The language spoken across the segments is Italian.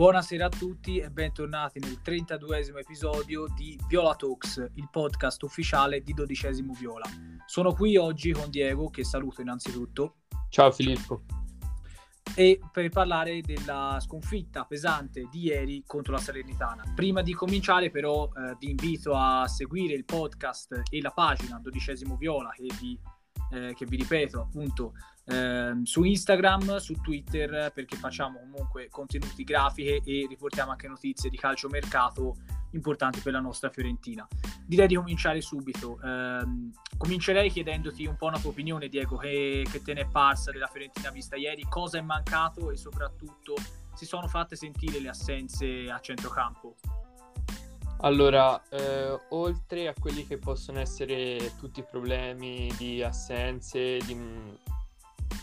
Buonasera a tutti e bentornati nel 32 episodio di Viola Talks, il podcast ufficiale di dodicesimo Viola. Sono qui oggi con Diego, che saluto innanzitutto. Ciao Filippo. E per parlare della sconfitta pesante di ieri contro la Salernitana. Prima di cominciare però eh, vi invito a seguire il podcast e la pagina dodicesimo Viola che vi eh, che vi ripeto appunto eh, su Instagram, su Twitter perché facciamo comunque contenuti grafiche e riportiamo anche notizie di calciomercato importanti per la nostra Fiorentina. Direi di cominciare subito. Eh, comincerei chiedendoti un po' una tua opinione, Diego, che, che te ne è parsa della Fiorentina vista ieri, cosa è mancato e soprattutto si sono fatte sentire le assenze a centrocampo. Allora, eh, oltre a quelli che possono essere tutti i problemi di assenze, di,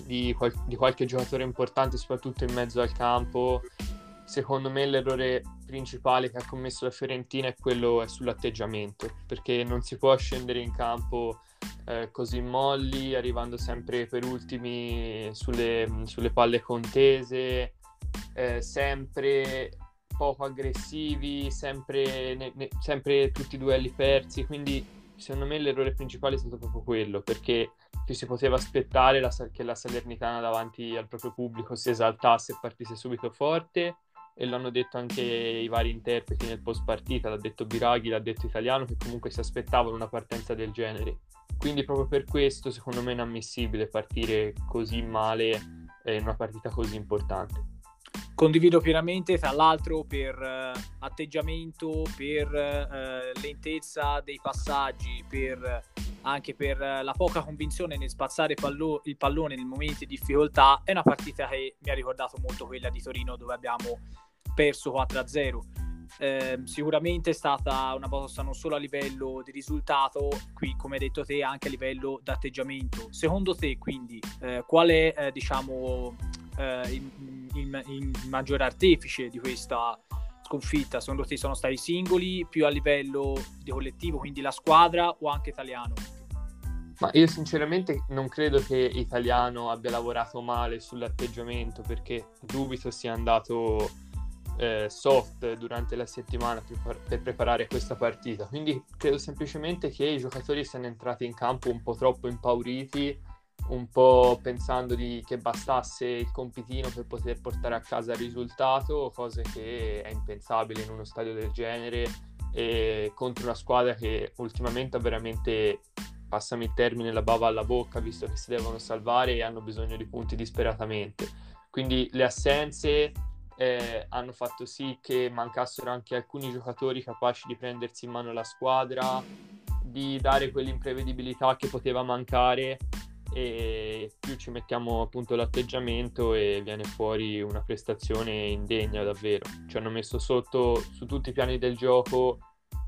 di, qual- di, qualche giocatore importante, soprattutto in mezzo al campo, secondo me l'errore principale che ha commesso la Fiorentina è quello è sull'atteggiamento, perché non si può scendere in campo eh, così molli, arrivando sempre per ultimi sulle, sulle palle contese, eh, sempre poco aggressivi, sempre, ne, ne, sempre tutti i duelli persi, quindi secondo me l'errore principale è stato proprio quello, perché ci si poteva aspettare la, che la Salernitana davanti al proprio pubblico si esaltasse e partisse subito forte e l'hanno detto anche i vari interpreti nel post partita, l'ha detto Biraghi, l'ha detto Italiano, che comunque si aspettavano una partenza del genere. Quindi proprio per questo secondo me è inammissibile partire così male in una partita così importante. Condivido pienamente, tra l'altro per uh, atteggiamento, per uh, lentezza dei passaggi, per, anche per uh, la poca convinzione nel spazzare pallo- il pallone nei momenti di difficoltà, è una partita che mi ha ricordato molto quella di Torino dove abbiamo perso 4-0. Eh, sicuramente è stata una mossa non solo a livello di risultato, qui come hai detto te anche a livello di atteggiamento. Secondo te quindi eh, qual è eh, diciamo eh, il, il, il, maggior artefice di questa sconfitta? Secondo te sono stati singoli più a livello di collettivo, quindi la squadra o anche italiano? Ma io sinceramente non credo che Italiano abbia lavorato male sull'atteggiamento perché dubito sia andato eh, soft durante la settimana per, per, preparare questa partita. Quindi credo semplicemente che i giocatori siano entrati in campo un po' troppo impauriti un po' pensando di, che bastasse il compitino per poter portare a casa il risultato, cosa che è impensabile in uno stadio del genere e contro una squadra che ultimamente ha veramente, passami il termine, la bava alla bocca, visto che si devono salvare e hanno bisogno di punti disperatamente. Quindi le assenze eh, hanno fatto sì che mancassero anche alcuni giocatori capaci di prendersi in mano la squadra, di dare quell'imprevedibilità che poteva mancare e più ci mettiamo appunto l'atteggiamento e viene fuori una prestazione indegna davvero. Ci hanno messo sotto su tutti i piani del gioco,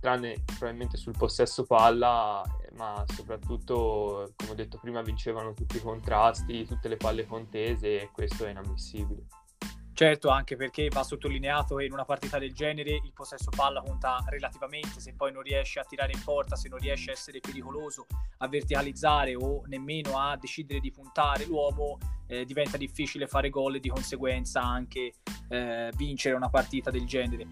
tranne probabilmente sul possesso palla, ma soprattutto, come ho detto prima, vincevano tutti i contrasti, tutte le palle contese e questo è inammissibile. Certo, anche perché va sottolineato che in una partita del genere il possesso palla conta relativamente, se poi non riesce a tirare in porta, se non riesce a essere pericoloso, a verticalizzare o nemmeno a decidere di puntare l'uomo, eh, diventa difficile fare gol e di conseguenza anche eh, vincere una partita del genere.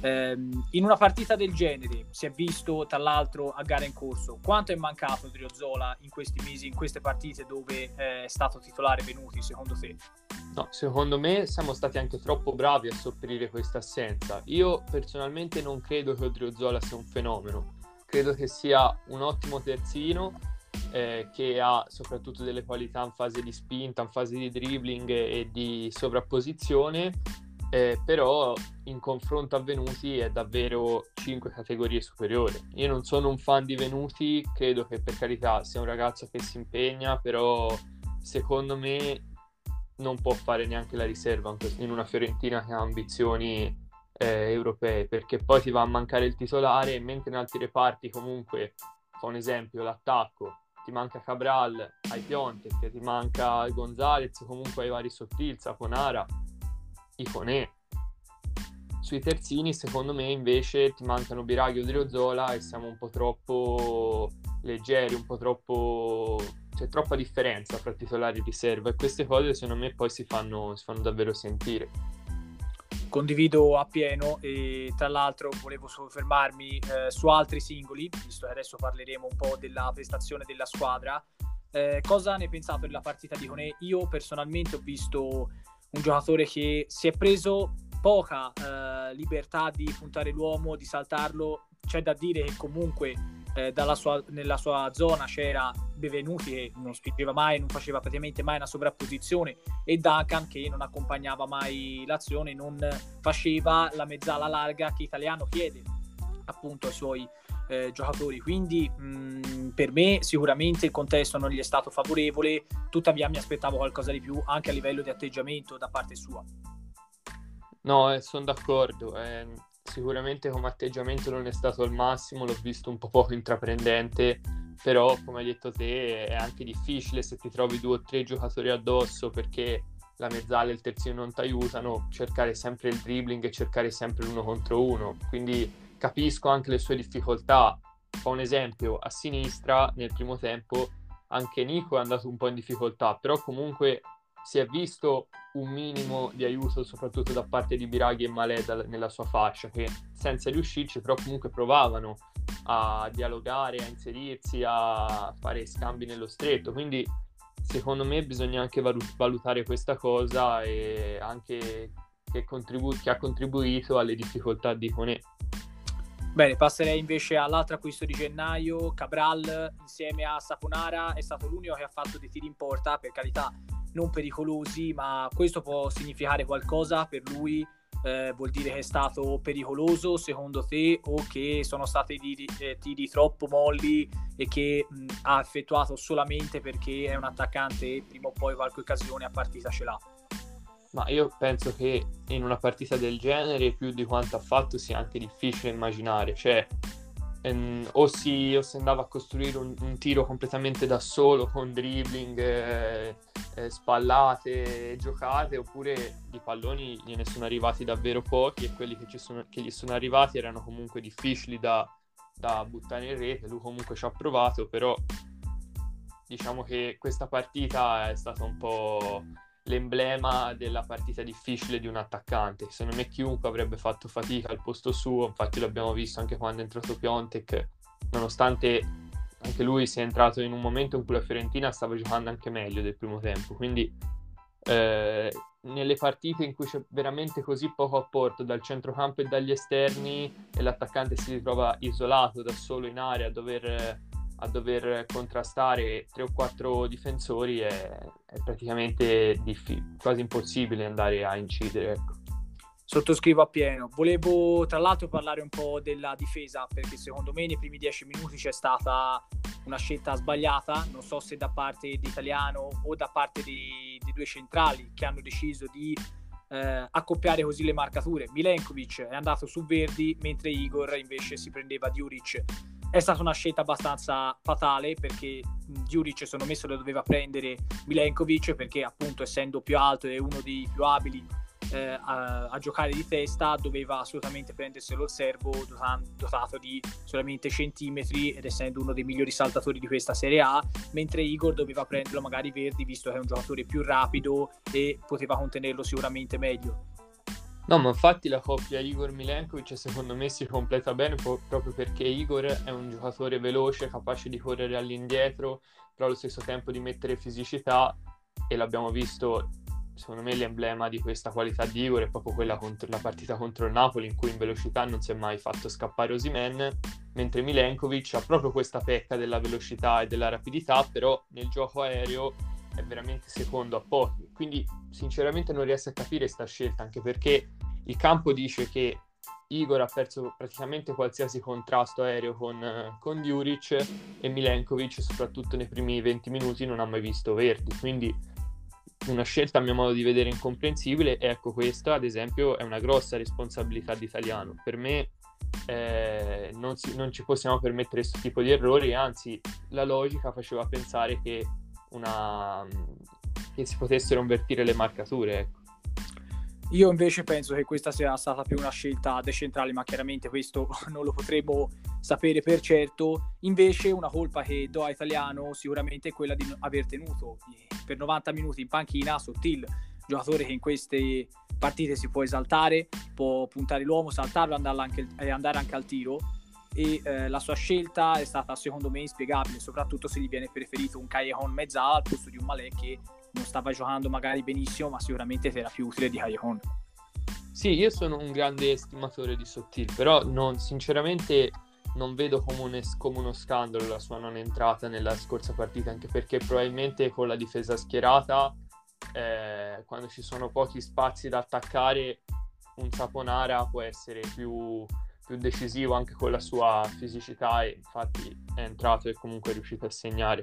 Eh, in una partita del genere si è visto tra l'altro a gara in corso quanto è mancato Driozola in questi mesi, in queste partite dove eh, è stato titolare Venuti secondo te? No, secondo me siamo stati anche troppo bravi a sopperire questa assenza. Io personalmente non credo che Odriozola sia un fenomeno, credo che sia un ottimo terzino eh, che ha soprattutto delle qualità in fase di spinta, in fase di dribbling e di sovrapposizione, eh, però in confronto a Venuti è davvero 5 categorie superiore. Io non sono un fan di Venuti, credo che per carità sia un ragazzo che si impegna, però secondo me non può fare neanche la riserva in una Fiorentina che ha ambizioni eh, europee, perché poi ti va a mancare il titolare, mentre in altri reparti comunque, fa un esempio, l'attacco, ti manca Cabral, hai Piontek, ti manca Gonzalez, comunque hai vari Sottil, Saponara, Iconè. Sui terzini, secondo me, invece ti mancano Biraghi o Driozola e siamo un po' troppo leggeri, un po' troppo c'è troppa differenza fra titolari e riserva e queste cose secondo me poi si fanno, si fanno davvero sentire. condivido appieno e tra l'altro volevo soffermarmi eh, su altri singoli, visto che adesso parleremo un po' della prestazione della squadra. Eh, cosa ne pensate della partita di Conè? Io personalmente ho visto un giocatore che si è preso poca eh, libertà di puntare l'uomo, di saltarlo. C'è da dire che comunque eh, sua, nella sua zona c'era Bevenuti che non spingeva mai, non faceva praticamente mai una sovrapposizione e Duncan che non accompagnava mai l'azione, non faceva la mezzala larga che Italiano chiede appunto ai suoi eh, giocatori. Quindi mh, per me sicuramente il contesto non gli è stato favorevole, tuttavia mi aspettavo qualcosa di più anche a livello di atteggiamento da parte sua. No, eh, sono d'accordo. Eh, sicuramente come atteggiamento non è stato il massimo, l'ho visto un po' poco intraprendente, però come hai detto te è anche difficile se ti trovi due o tre giocatori addosso perché la mezzala e il terzino non ti aiutano, cercare sempre il dribbling e cercare sempre l'uno contro uno. Quindi capisco anche le sue difficoltà. Fa un esempio, a sinistra nel primo tempo anche Nico è andato un po' in difficoltà, però comunque si è visto un minimo di aiuto soprattutto da parte di Biraghi e Maleda nella sua fascia che senza riuscirci però comunque provavano a dialogare, a inserirsi, a fare scambi nello stretto quindi secondo me bisogna anche valutare questa cosa e anche che, contribu- che ha contribuito alle difficoltà di Conè. Bene, passerei invece all'altro acquisto di gennaio. Cabral insieme a Saponara è stato l'unico che ha fatto dei tiri in porta, per carità non pericolosi, ma questo può significare qualcosa per lui? Eh, vuol dire che è stato pericoloso secondo te o che sono stati tiri, eh, tiri troppo molli e che mh, ha effettuato solamente perché è un attaccante e prima o poi qualche occasione a partita ce l'ha? Ma io penso che in una partita del genere più di quanto ha fatto sia anche difficile immaginare, cioè ehm, o, si, o, si, andava a costruire un, un, tiro completamente da solo con dribbling, eh, eh, spallate, giocate, oppure di palloni gliene sono arrivati davvero pochi e quelli che, sono, che gli sono arrivati erano comunque difficili da, da buttare in rete. Lui comunque ci ha provato, però diciamo che questa partita è stata un po' l'emblema della partita difficile di un attaccante. Secondo me chiunque avrebbe fatto fatica al posto suo, infatti l'abbiamo visto anche quando è entrato Piontek, nonostante anche lui sia entrato in un momento in cui la Fiorentina stava giocando anche meglio del primo tempo, quindi eh, nelle partite in cui c'è veramente così poco apporto dal centrocampo e dagli esterni e l'attaccante si ritrova isolato da solo in area a dover a dover contrastare tre o quattro difensori è, è praticamente diffi- quasi impossibile andare a incidere. Ecco. Sottoscrivo appieno. Volevo tra l'altro parlare un po' della difesa perché secondo me nei primi dieci minuti c'è stata una scelta sbagliata, non so se da parte di Italiano o da parte di, di due centrali che hanno deciso di eh, accoppiare così le marcature. Milenkovic è andato su Verdi mentre Igor invece si prendeva Diuric è stata una scelta abbastanza fatale perché Juric sono messo lo doveva prendere Milenkovic perché appunto essendo più alto e uno dei più abili eh, a, a, giocare di testa doveva assolutamente prenderselo il servo dotato di solamente centimetri ed essendo uno dei migliori saltatori di questa Serie A mentre Igor doveva prenderlo magari Verdi visto che è un giocatore più rapido e poteva contenerlo sicuramente meglio No, ma infatti la coppia Igor Milenkovic secondo me si completa bene po- proprio perché Igor è un giocatore veloce, capace di correre all'indietro, però allo stesso tempo di mettere fisicità e l'abbiamo visto, secondo me l'emblema di questa qualità di Igor è proprio quella contro la partita contro il Napoli in cui in velocità non si è mai fatto scappare Osimen, mentre Milenkovic ha proprio questa pecca della velocità e della rapidità, però nel gioco aereo è veramente secondo a pochi. Quindi sinceramente non riesco a capire questa scelta, anche perché il campo dice che Igor ha perso praticamente qualsiasi contrasto aereo con, con Juric e Milenkovic, soprattutto nei primi 20 minuti, non ha mai visto Verdi. Quindi una scelta a mio modo di vedere incomprensibile e ecco questa ad esempio è una grossa responsabilità di Italiano. Per me eh, non, si, non, ci possiamo permettere questo tipo di errori, anzi la logica faceva pensare che una, che si potessero invertire le marcature. Ecco. Io invece penso che questa sia stata più una scelta decentrale, ma chiaramente questo non lo potremo sapere per certo. Invece una colpa che do a Italiano sicuramente è quella di aver tenuto per 90 minuti in panchina Sottil, giocatore che in queste partite si può esaltare, può puntare l'uomo, saltarlo e andare anche al tiro e eh, la sua scelta è stata secondo me inspiegabile, soprattutto se gli viene preferito un Callejon mezzala al posto di un Malè che non stava giocando magari benissimo, ma sicuramente era più utile di Callejon. Sì, io sono un grande estimatore di Sottil, però non, sinceramente non vedo come, un, come, uno scandalo la sua non entrata nella scorsa partita, anche perché probabilmente con la difesa schierata, eh, quando ci sono pochi spazi da attaccare, un Saponara può essere più, più decisivo anche con la sua fisicità e infatti è entrato e comunque è riuscito a segnare.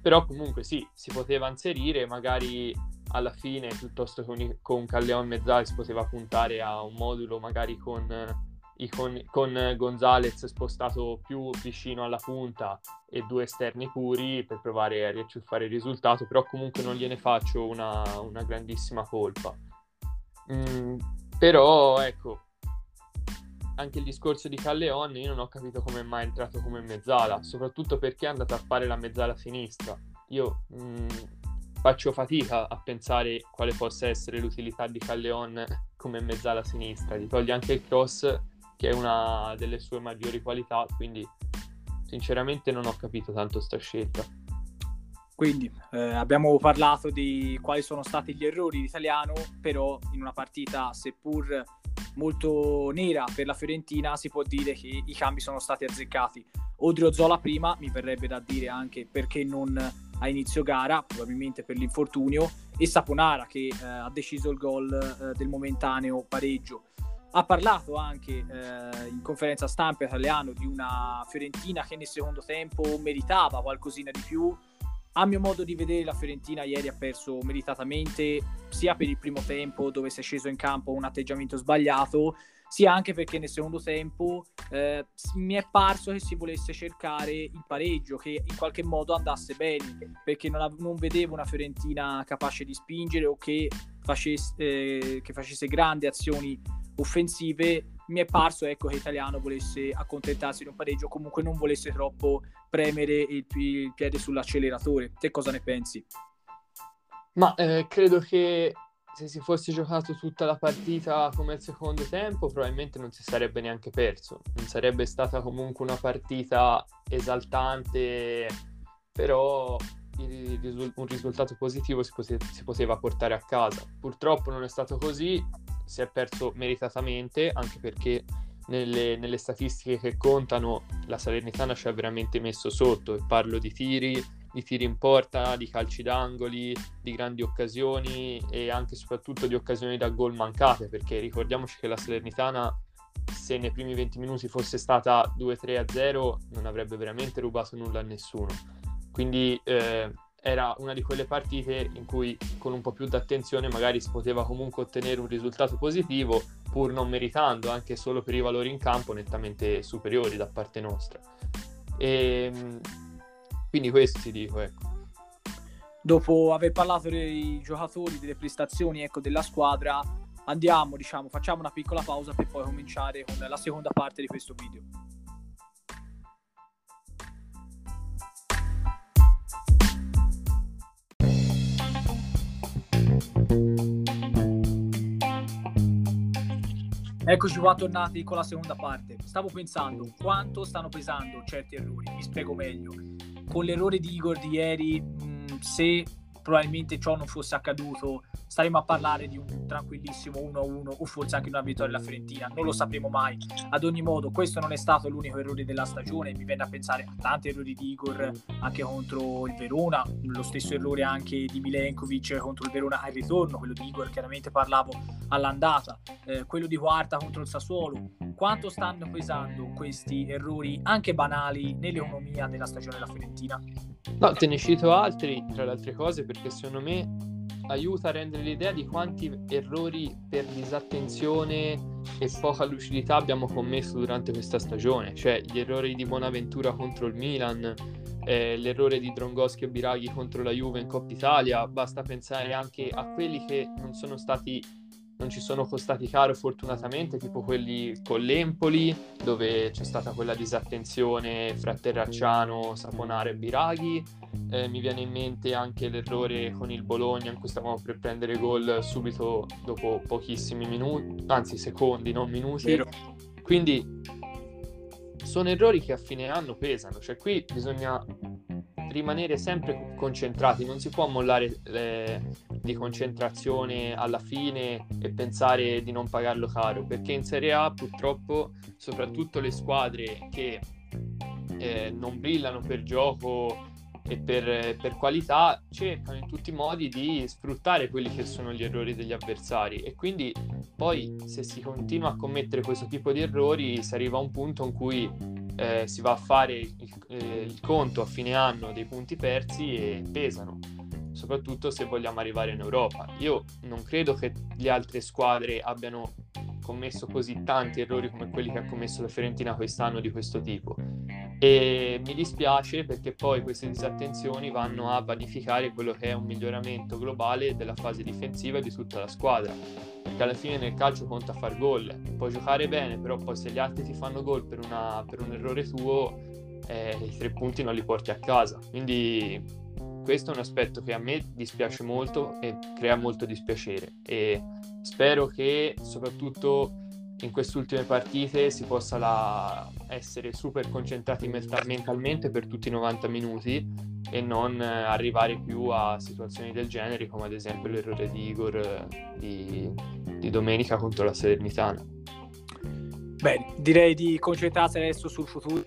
Però comunque sì, si poteva inserire, magari alla fine piuttosto che con, con Calleon Mezzali si poteva puntare a un modulo magari con, con, con Gonzalez spostato più vicino alla punta e due esterni puri per provare a riacciuffare il risultato, però comunque non gliene faccio una, una grandissima colpa. Mm, però ecco, anche il discorso di Calleon io non ho capito come mai è entrato come mezzala, soprattutto perché è andato a fare la mezzala sinistra. Io mh, mm, faccio fatica a pensare quale possa essere l'utilità di Calleon come mezzala sinistra, gli toglie anche il cross che è una delle sue maggiori qualità, quindi sinceramente non ho capito tanto sta scelta. Quindi eh, abbiamo parlato di quali sono stati gli errori di Italiano, però in una partita seppur molto nera per la Fiorentina si può dire che i cambi sono stati azzeccati. Odriozola prima, mi verrebbe da dire anche perché non a inizio gara, probabilmente per l'infortunio, e Saponara che eh, ha deciso il gol eh, del momentaneo pareggio. Ha parlato anche eh, in conferenza stampa italiano di una Fiorentina che nel secondo tempo meritava qualcosina di più, a mio modo di vedere la Fiorentina ieri ha perso meritatamente sia per il primo tempo dove si è sceso in campo un atteggiamento sbagliato sia anche perché nel secondo tempo eh, mi è parso che si volesse cercare il pareggio che in qualche modo andasse bene perché non, av- non vedevo una Fiorentina capace di spingere o che facesse, eh, che facesse grandi azioni offensive mi è parso ecco, che Italiano volesse accontentarsi di un pareggio, comunque non volesse troppo premere il, il piede sull'acceleratore. Te cosa ne pensi? Ma eh, credo che se si fosse giocato tutta la partita come il secondo tempo, probabilmente non si sarebbe neanche perso. Non sarebbe stata comunque una partita esaltante, però un risultato positivo si, pote- si poteva portare a casa. Purtroppo non è stato così, si è perso meritatamente, anche perché nelle, nelle, statistiche che contano la Salernitana ci ha veramente messo sotto. E parlo di tiri, di tiri in porta, di calci d'angoli, di grandi occasioni e anche soprattutto di occasioni da gol mancate, perché ricordiamoci che la Salernitana se nei primi 20 minuti fosse stata 2-3 0 non avrebbe veramente rubato nulla a nessuno. Quindi eh, era una di quelle partite in cui con un po' più d'attenzione magari si poteva comunque ottenere un risultato positivo pur non meritando anche solo per i valori in campo nettamente superiori da parte nostra. E, ehm, quindi questo ti dico, ecco. Dopo aver parlato dei giocatori, delle prestazioni ecco, della squadra, andiamo, diciamo, facciamo una piccola pausa per poi cominciare con la seconda parte di questo video. Eccoci qua tornati con la seconda parte. Stavo pensando quanto stanno pesando certi errori. Mi spiego meglio. Con l'errore di Igor di ieri, mh, se probabilmente ciò non fosse accaduto, staremo a parlare di un tranquillissimo 1-1 o forse anche una vittoria della Fiorentina, non lo sapremo mai. Ad ogni modo, questo non è stato l'unico errore della stagione, mi viene a pensare a tanti errori di Igor anche contro il Verona, lo stesso errore anche di Milenkovic contro il Verona al ritorno, quello di Igor chiaramente parlavo all'andata, eh, quello di Quarta contro il Sassuolo. Quanto stanno pesando questi errori anche banali nell'economia della stagione della Fiorentina? No, te ne cito altri, tra le altre cose, perché secondo me aiuta a rendere l'idea di quanti errori per disattenzione e poca lucidità abbiamo commesso durante questa stagione, cioè gli errori di Bonaventura contro il Milan, eh, l'errore di Drongoschi e Biraghi contro la Juve in Coppa Italia, basta pensare anche a quelli che non sono stati non ci sono costati caro fortunatamente, tipo quelli con l'Empoli, dove c'è stata quella disattenzione fra Terracciano, Saponara e Biraghi. Eh, mi viene in mente anche l'errore con il Bologna in cui stavamo per prendere gol subito dopo pochissimi minuti, anzi secondi, non minuti. Vero. Quindi sono errori che a fine anno pesano, cioè qui bisogna rimanere sempre concentrati, non si può mollare eh, di concentrazione alla fine e pensare di non pagarlo caro, perché in Serie A purtroppo soprattutto le squadre che eh, non brillano per gioco e per, per, qualità cercano in tutti i modi di sfruttare quelli che sono gli errori degli avversari. E quindi poi se si continua a commettere questo tipo di errori si arriva a un punto in cui eh, si va a fare il, eh, il conto a fine anno dei punti persi e pesano soprattutto se vogliamo arrivare in Europa. Io non credo che le altre squadre abbiano commesso così tanti errori come quelli che ha commesso la Fiorentina quest'anno di questo tipo. E mi dispiace perché poi queste disattenzioni vanno a vanificare quello che è un miglioramento globale della fase difensiva di tutta la squadra. Perché alla fine nel calcio conta far gol, puoi giocare bene, però poi se gli altri ti fanno gol per, una, per un errore tuo, eh, i tre punti non li porti a casa. Quindi questo è un aspetto che a me dispiace molto e crea molto dispiacere. E spero che soprattutto in queste ultime partite si possa la... essere super concentrati mentalmente per tutti i 90 minuti e non arrivare più a situazioni del genere come ad esempio l'errore di Igor eh, di, di domenica contro la Salernitana. Bene, direi di concentrarsi adesso sul futuro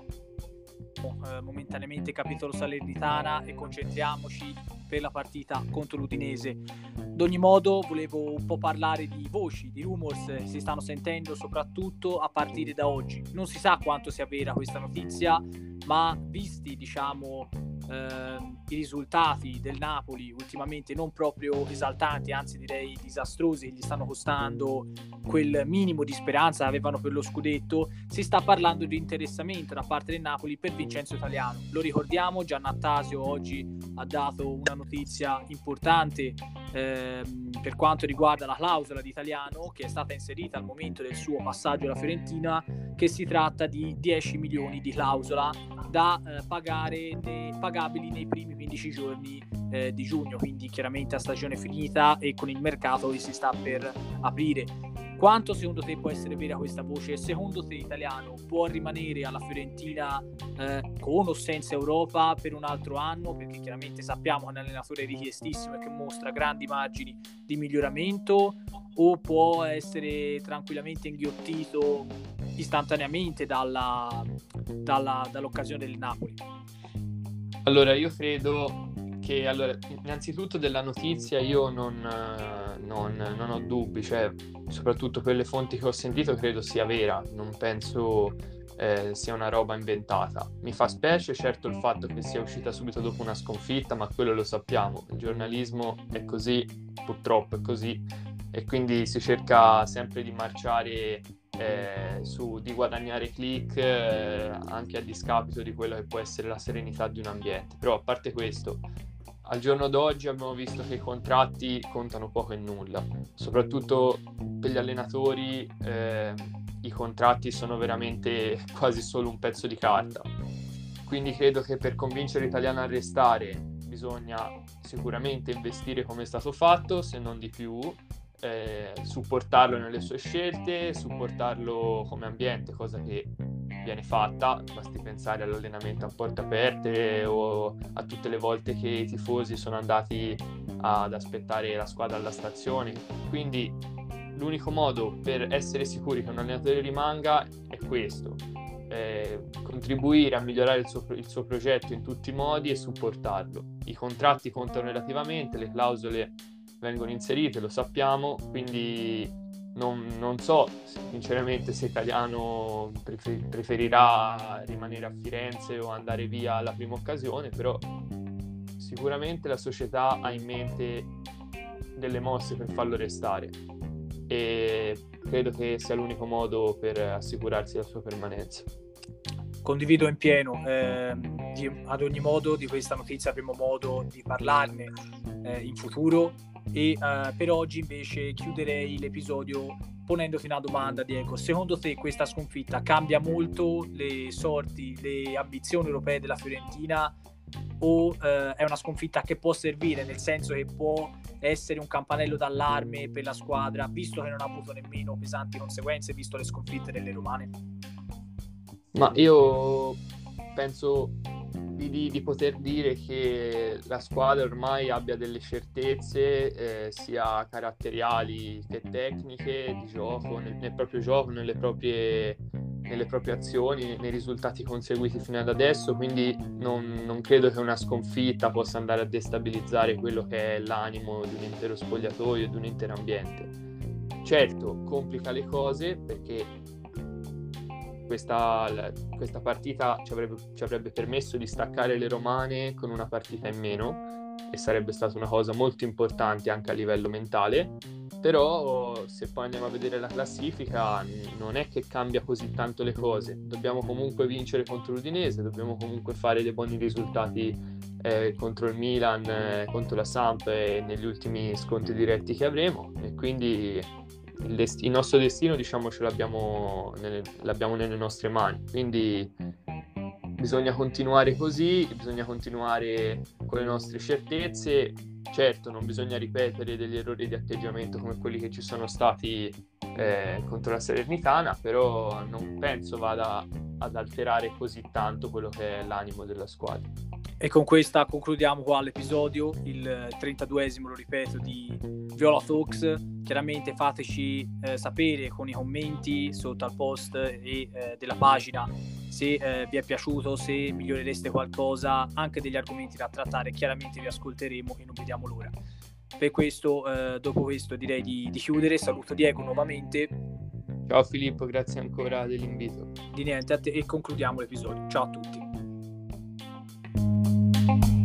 eh, momentaneamente capitolo Salernitana e concentriamoci per la partita contro l'Udinese. Ad ogni modo volevo un po' parlare di voci, di rumors che si stanno sentendo soprattutto a partire da oggi. Non si sa quanto sia vera questa notizia, ma visti diciamo eh, i risultati del Napoli ultimamente non proprio esaltanti, anzi direi disastrosi, gli stanno costando quel minimo di speranza che avevano per lo scudetto, si sta parlando di interessamento da parte del Napoli per Vincenzo Italiano. Lo ricordiamo, Giannattasio oggi ha dato una notizia importante eh, per quanto riguarda la clausola di Italiano che è stata inserita al momento del suo passaggio alla Fiorentina, che si tratta di 10 milioni di clausola da eh, pagare, de, pagabili nei primi 15 giorni eh, di giugno, quindi chiaramente a stagione finita e con il mercato che si sta per aprire. Quanto secondo te può essere vera questa voce? Secondo te Italiano può rimanere alla Fiorentina eh, con o senza Europa per un altro anno? Perché chiaramente sappiamo che è un allenatore richiestissimo e che mostra grandi margini di miglioramento o può essere tranquillamente inghiottito istantaneamente dalla, dalla, dall'occasione del Napoli? Allora, io credo che allora, innanzitutto della notizia io non, non, non, ho dubbi, cioè soprattutto per le fonti che ho sentito credo sia vera, non penso eh, sia una roba inventata. Mi fa specie certo il fatto che sia uscita subito dopo una sconfitta, ma quello lo sappiamo, il giornalismo è così, purtroppo è così, e quindi si cerca sempre di marciare eh, su, di guadagnare click eh, anche a discapito di quello che può essere la serenità di un ambiente. Però a parte questo, al giorno d'oggi abbiamo visto che i contratti contano poco e nulla, soprattutto per gli allenatori eh, i contratti sono veramente quasi solo un pezzo di carta. Quindi credo che per convincere l'italiano a restare bisogna sicuramente investire come è stato fatto, se non di più, eh, supportarlo nelle sue scelte, supportarlo come ambiente, cosa che viene fatta, basti pensare all'allenamento a porte aperte o a tutte le volte che i tifosi sono andati ad aspettare la squadra alla stazione. Quindi l'unico modo per essere sicuri che un allenatore rimanga è questo, eh, contribuire a migliorare il suo, il suo progetto in tutti i modi e supportarlo. I contratti contano relativamente, le clausole vengono inserite, lo sappiamo, quindi non, non so sinceramente se Italiano preferirà rimanere a Firenze o andare via alla prima occasione, però sicuramente la società ha in mente delle mosse per farlo restare e credo che sia l'unico modo per assicurarsi la sua permanenza. condivido in pieno. Eh, di, ad ogni modo, di questa notizia avremo modo di parlarne eh, in futuro. E eh, per oggi invece chiuderei l'episodio ponendoti una domanda, Diego. Secondo te questa sconfitta cambia molto le sorti, le ambizioni europee della Fiorentina? O eh, è una sconfitta che può servire, nel senso che può essere un campanello d'allarme per la squadra, visto che non ha avuto nemmeno pesanti conseguenze, visto le sconfitte delle romane? Ma io penso di, di, di, poter dire che la squadra ormai abbia delle certezze eh, sia caratteriali che tecniche di gioco, nel, nel proprio gioco, nelle proprie, nelle proprie, azioni, nei risultati conseguiti fino ad adesso, quindi non, non credo che una sconfitta possa andare a destabilizzare quello che è l'animo di un intero spogliatoio, di un intero ambiente. Certo, complica le cose perché questa, questa partita ci avrebbe, ci avrebbe permesso di staccare le romane con una partita in meno e sarebbe stata una cosa molto importante anche a livello mentale. Però se poi andiamo a vedere la classifica non è che cambia così tanto le cose. Dobbiamo comunque vincere contro l'Udinese dobbiamo comunque fare dei buoni risultati eh, contro il Milan eh, contro la Samp e negli ultimi scontri diretti che avremo. E quindi il, dest- il nostro destino, diciamo, ce l'abbiamo nelle, l'abbiamo nelle nostre mani. Quindi bisogna continuare così, bisogna continuare con le nostre certezze. Certo, non bisogna ripetere degli errori di atteggiamento come quelli che ci sono stati eh, contro la Salernitana, però non penso vada ad alterare così tanto quello che è l'animo della squadra. E con questa concludiamo qua l'episodio, il 32esimo, lo ripeto, di Viola Talks. Chiaramente fateci eh, sapere con i commenti sotto al post e eh, della pagina se eh, vi è piaciuto, se migliorereste qualcosa, anche degli argomenti da trattare. Chiaramente vi ascolteremo e non vediamo l'ora. Per questo, eh, dopo questo, direi di, di chiudere. Saluto Diego nuovamente. Ciao Filippo, grazie ancora dell'invito. Di niente, e concludiamo l'episodio. Ciao a tutti. Thank you.